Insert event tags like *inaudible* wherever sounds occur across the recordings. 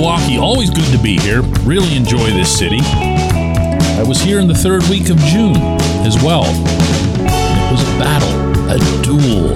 Milwaukee. Always good to be here. Really enjoy this city. I was here in the third week of June as well. It was a battle, a duel,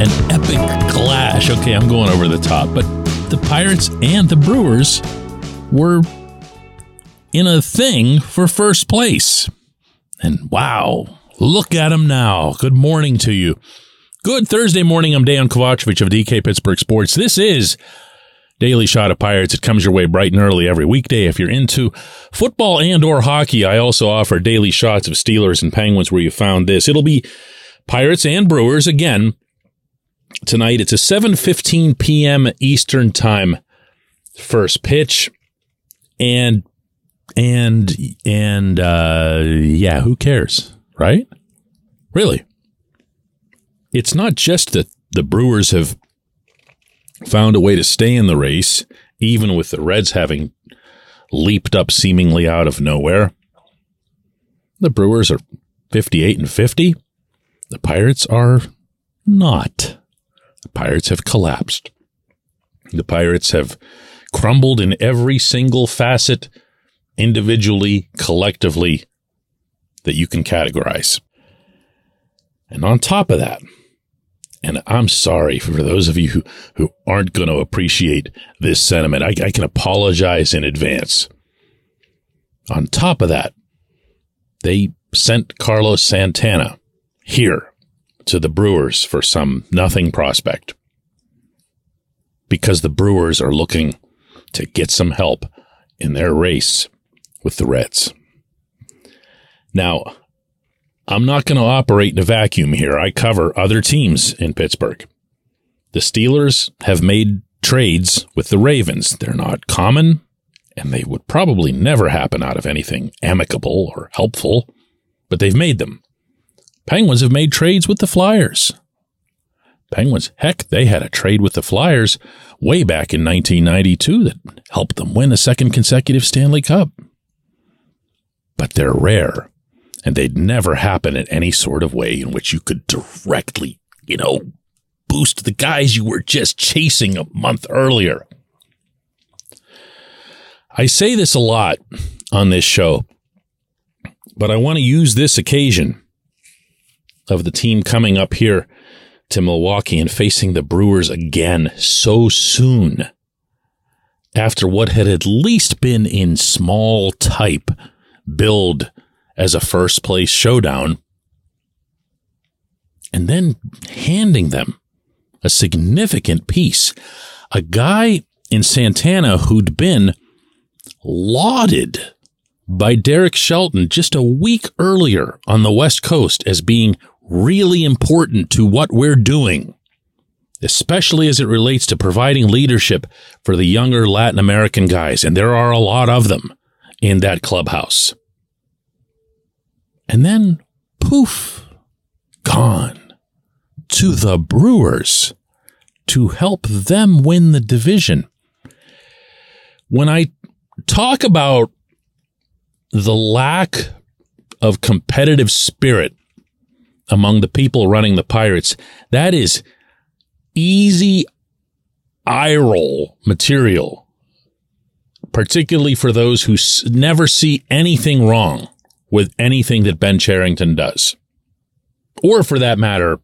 an epic clash. Okay, I'm going over the top, but the Pirates and the Brewers were in a thing for first place. And wow, look at them now. Good morning to you. Good Thursday morning. I'm Dejan Kovacevic of DK Pittsburgh Sports. This is Daily Shot of Pirates. It comes your way bright and early every weekday. If you're into football and or hockey, I also offer daily shots of Steelers and Penguins where you found this. It'll be Pirates and Brewers again tonight. It's a 7:15 p.m. Eastern Time first pitch and and and uh yeah, who cares, right? Really. It's not just that the Brewers have found a way to stay in the race, even with the Reds having leaped up seemingly out of nowhere. The Brewers are 58 and 50. The Pirates are not. The Pirates have collapsed. The Pirates have crumbled in every single facet, individually, collectively, that you can categorize. And on top of that, and I'm sorry for those of you who, who aren't going to appreciate this sentiment. I, I can apologize in advance. On top of that, they sent Carlos Santana here to the Brewers for some nothing prospect because the Brewers are looking to get some help in their race with the Reds. Now, I'm not going to operate in a vacuum here. I cover other teams in Pittsburgh. The Steelers have made trades with the Ravens. They're not common, and they would probably never happen out of anything amicable or helpful, but they've made them. Penguins have made trades with the Flyers. Penguins, heck, they had a trade with the Flyers way back in 1992 that helped them win a second consecutive Stanley Cup. But they're rare and they'd never happen in any sort of way in which you could directly, you know, boost the guys you were just chasing a month earlier. I say this a lot on this show, but I want to use this occasion of the team coming up here to Milwaukee and facing the Brewers again so soon after what had at least been in small type billed as a first place showdown and then handing them a significant piece. A guy in Santana who'd been lauded by Derek Shelton just a week earlier on the West Coast as being really important to what we're doing, especially as it relates to providing leadership for the younger Latin American guys. And there are a lot of them in that clubhouse. And then poof, gone to the Brewers to help them win the division. When I talk about the lack of competitive spirit among the people running the Pirates, that is easy eye roll material, particularly for those who never see anything wrong with anything that Ben Cherington does. Or for that matter,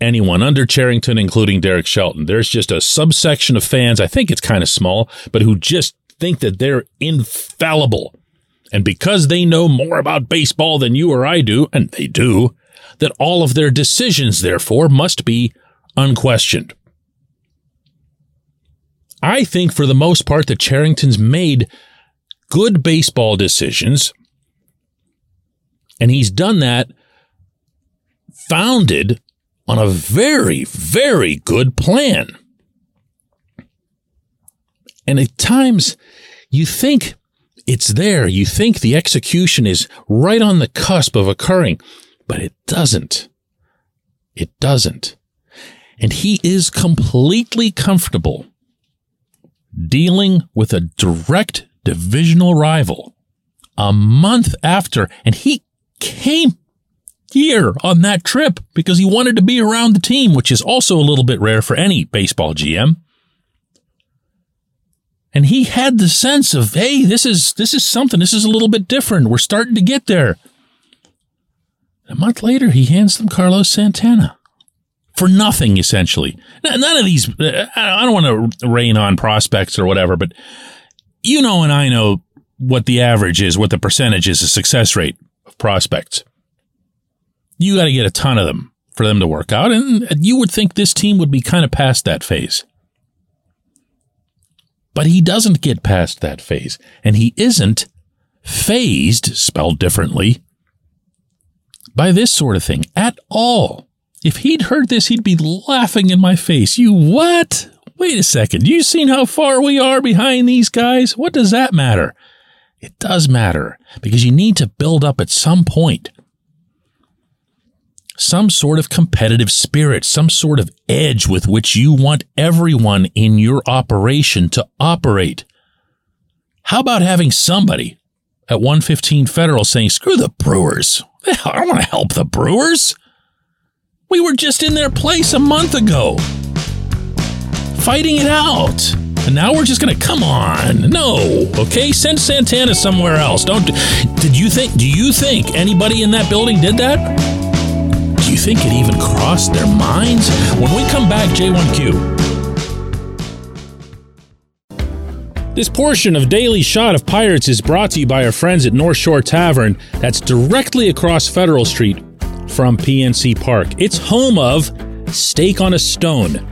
anyone under Cherington, including Derek Shelton. There's just a subsection of fans, I think it's kind of small, but who just think that they're infallible. And because they know more about baseball than you or I do, and they do, that all of their decisions, therefore, must be unquestioned. I think for the most part that Cherington's made good baseball decisions and he's done that founded on a very, very good plan. And at times you think it's there. You think the execution is right on the cusp of occurring, but it doesn't. It doesn't. And he is completely comfortable dealing with a direct divisional rival a month after, and he came here on that trip because he wanted to be around the team, which is also a little bit rare for any baseball GM. And he had the sense of, hey, this is this is something. This is a little bit different. We're starting to get there. A month later, he hands them Carlos Santana for nothing, essentially. None of these, uh, I don't want to rain on prospects or whatever, but you know, and I know what the average is, what the percentage is, the success rate of prospects. You got to get a ton of them for them to work out. And you would think this team would be kind of past that phase. But he doesn't get past that phase. And he isn't phased, spelled differently, by this sort of thing at all. If he'd heard this, he'd be laughing in my face. You what? Wait a second. You seen how far we are behind these guys? What does that matter? It does matter because you need to build up at some point some sort of competitive spirit, some sort of edge with which you want everyone in your operation to operate. How about having somebody at 115 Federal saying, screw the Brewers. *laughs* I don't want to help the Brewers. We were just in their place a month ago, fighting it out. And now we're just going to come on. No. Okay, send Santana somewhere else. Don't Did you think do you think anybody in that building did that? Do you think it even crossed their minds? When we come back, J1Q. This portion of Daily Shot of Pirates is brought to you by our friends at North Shore Tavern, that's directly across Federal Street from PNC Park. It's home of Steak on a Stone,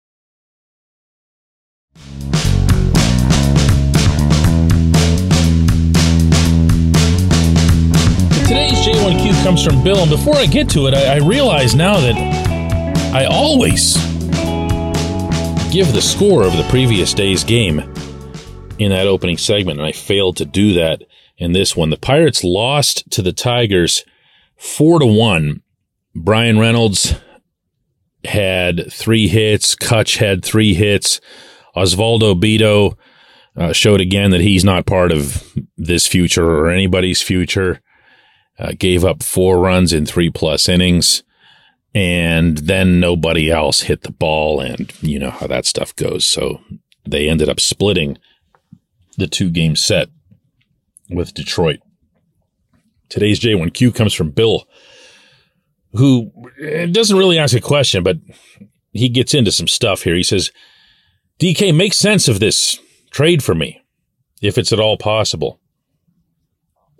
Today's J1Q comes from Bill, and before I get to it, I, I realize now that I always give the score of the previous day's game in that opening segment, and I failed to do that in this one. The Pirates lost to the Tigers four to one. Bryan Reynolds had three hits. Kutch had three hits. Osvaldo Bido uh, showed again that he's not part of this future or anybody's future uh, gave up four runs in three plus innings, and then nobody else hit the ball, and you know how that stuff goes. So they ended up splitting the two game set with Detroit. Today's J1Q comes from Bill, who eh, doesn't really ask a question, but he gets into some stuff here. He says, DK, make sense of this trade for me, if it's at all possible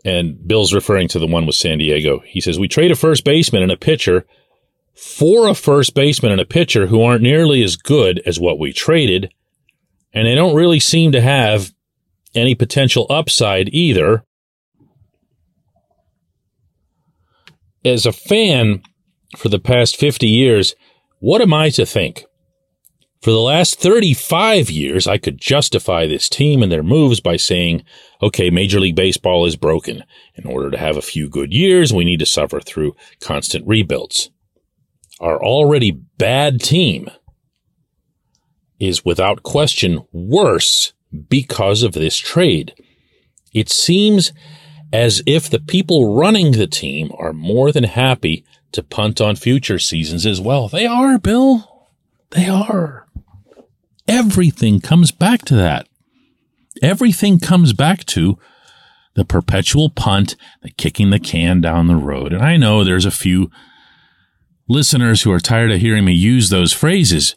and Bill's referring to the one with San Diego. He says, We trade a first baseman and a pitcher for a first baseman and a pitcher who aren't nearly as good as what we traded, and they don't really seem to have any potential upside either. As a fan for the past 50 years, what am I to think? For the last 35 years, I could justify this team and their moves by saying, okay, Major League Baseball is broken. In order to have a few good years, we need to suffer through constant rebuilds. Our already bad team is without question worse because of this trade. It seems as if the people running the team are more than happy to punt on future seasons as well. They are, Bill. They are. Everything comes back to that. Everything comes back to the perpetual punt, the kicking the can down the road. And I know there's a few listeners who are tired of hearing me use those phrases.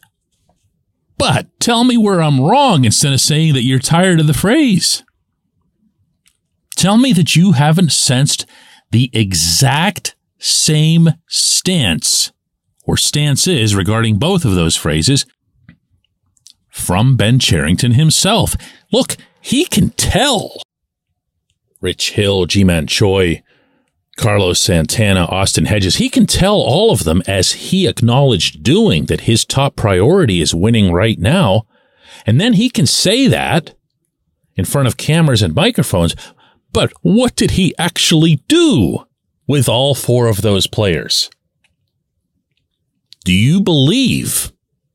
But tell me where I'm wrong instead of saying that you're tired of the phrase. Tell me that you haven't sensed the exact same stance or stances regarding both of those phrases from Ben Cherington himself. Look, he can tell. Rich Hill, Ji-Man Choi, Carlos Santana, Austin Hedges, he can tell all of them as he acknowledged doing that his top priority is winning right now. And then he can say that in front of cameras and microphones. But what did he actually do with all four of those players? Do you believe,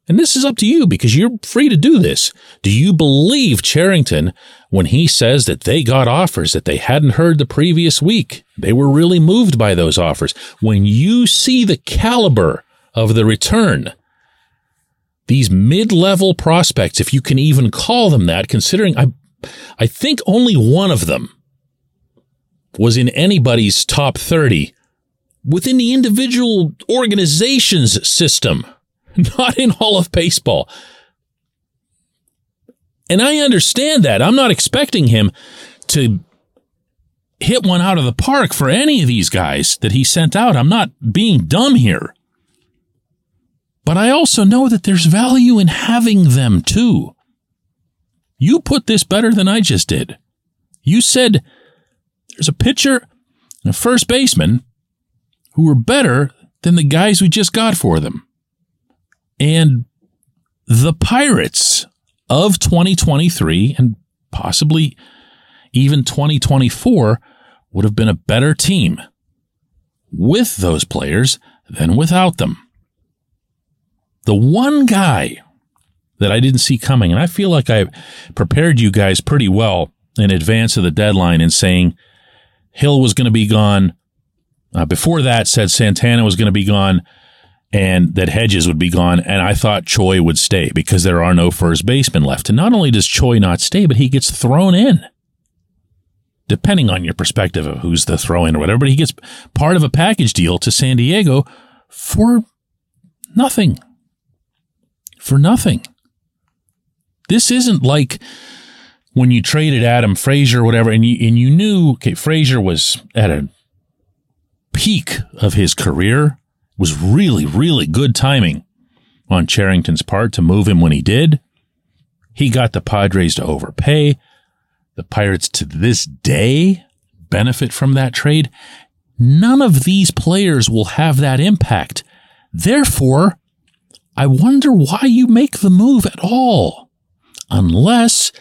and this is up to you because you're free to do this, do you believe Cherington when he says that they got offers that they hadn't heard the previous week? They were really moved by those offers. When you see the caliber of the return, these mid-level prospects, if you can even call them that, considering I, I think only one of them was in anybody's top 30 within the individual organization's system, *laughs* not in all of baseball. And I understand that. I'm not expecting him to hit one out of the park for any of these guys that he sent out. I'm not being dumb here. But I also know that there's value in having them too. You put this better than I just did. You said there's a pitcher and a first baseman who were better than the guys we just got for them. And the Pirates of 2023 and possibly even 2024 would have been a better team with those players than without them. The one guy that I didn't see coming, and I feel like I prepared you guys pretty well in advance of the deadline in saying Hill was going to be gone. Uh, before that, said Santana was going to be gone and that Hedges would be gone. And I thought Choi would stay because there are no first basemen left. And not only does Choi not stay, but he gets thrown in. Depending on your perspective of who's the throw in or whatever, but he gets part of a package deal to San Diego for nothing. For nothing. This isn't like when you traded Adam Frazier or whatever, and you and you knew okay, Frazier was at a peak of his career, was really, really good timing on Cherington's part to move him when he did. He got the Padres to overpay. The Pirates to this day benefit from that trade. None of these players will have that impact. Therefore, I wonder why you make the move at all. Unless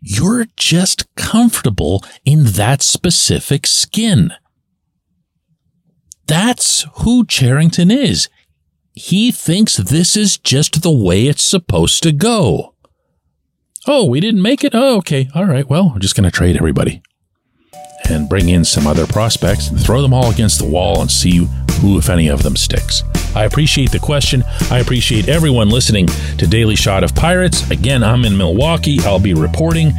you're just comfortable in that specific skin. That's who Cherington is. He thinks this is just the way it's supposed to go. Oh, we didn't make it? Oh, okay. All right. Well, we're just going to trade everybody and bring in some other prospects and throw them all against the wall and see who, if any of them, sticks. I appreciate the question. I appreciate everyone listening to Daily Shot of Pirates. Again, I'm in Milwaukee. I'll be reporting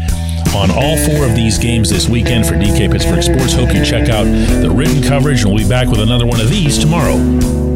on all four of these games this weekend for DK Pittsburgh Sports. Hope you check out the written coverage, and we'll be back with another one of these tomorrow.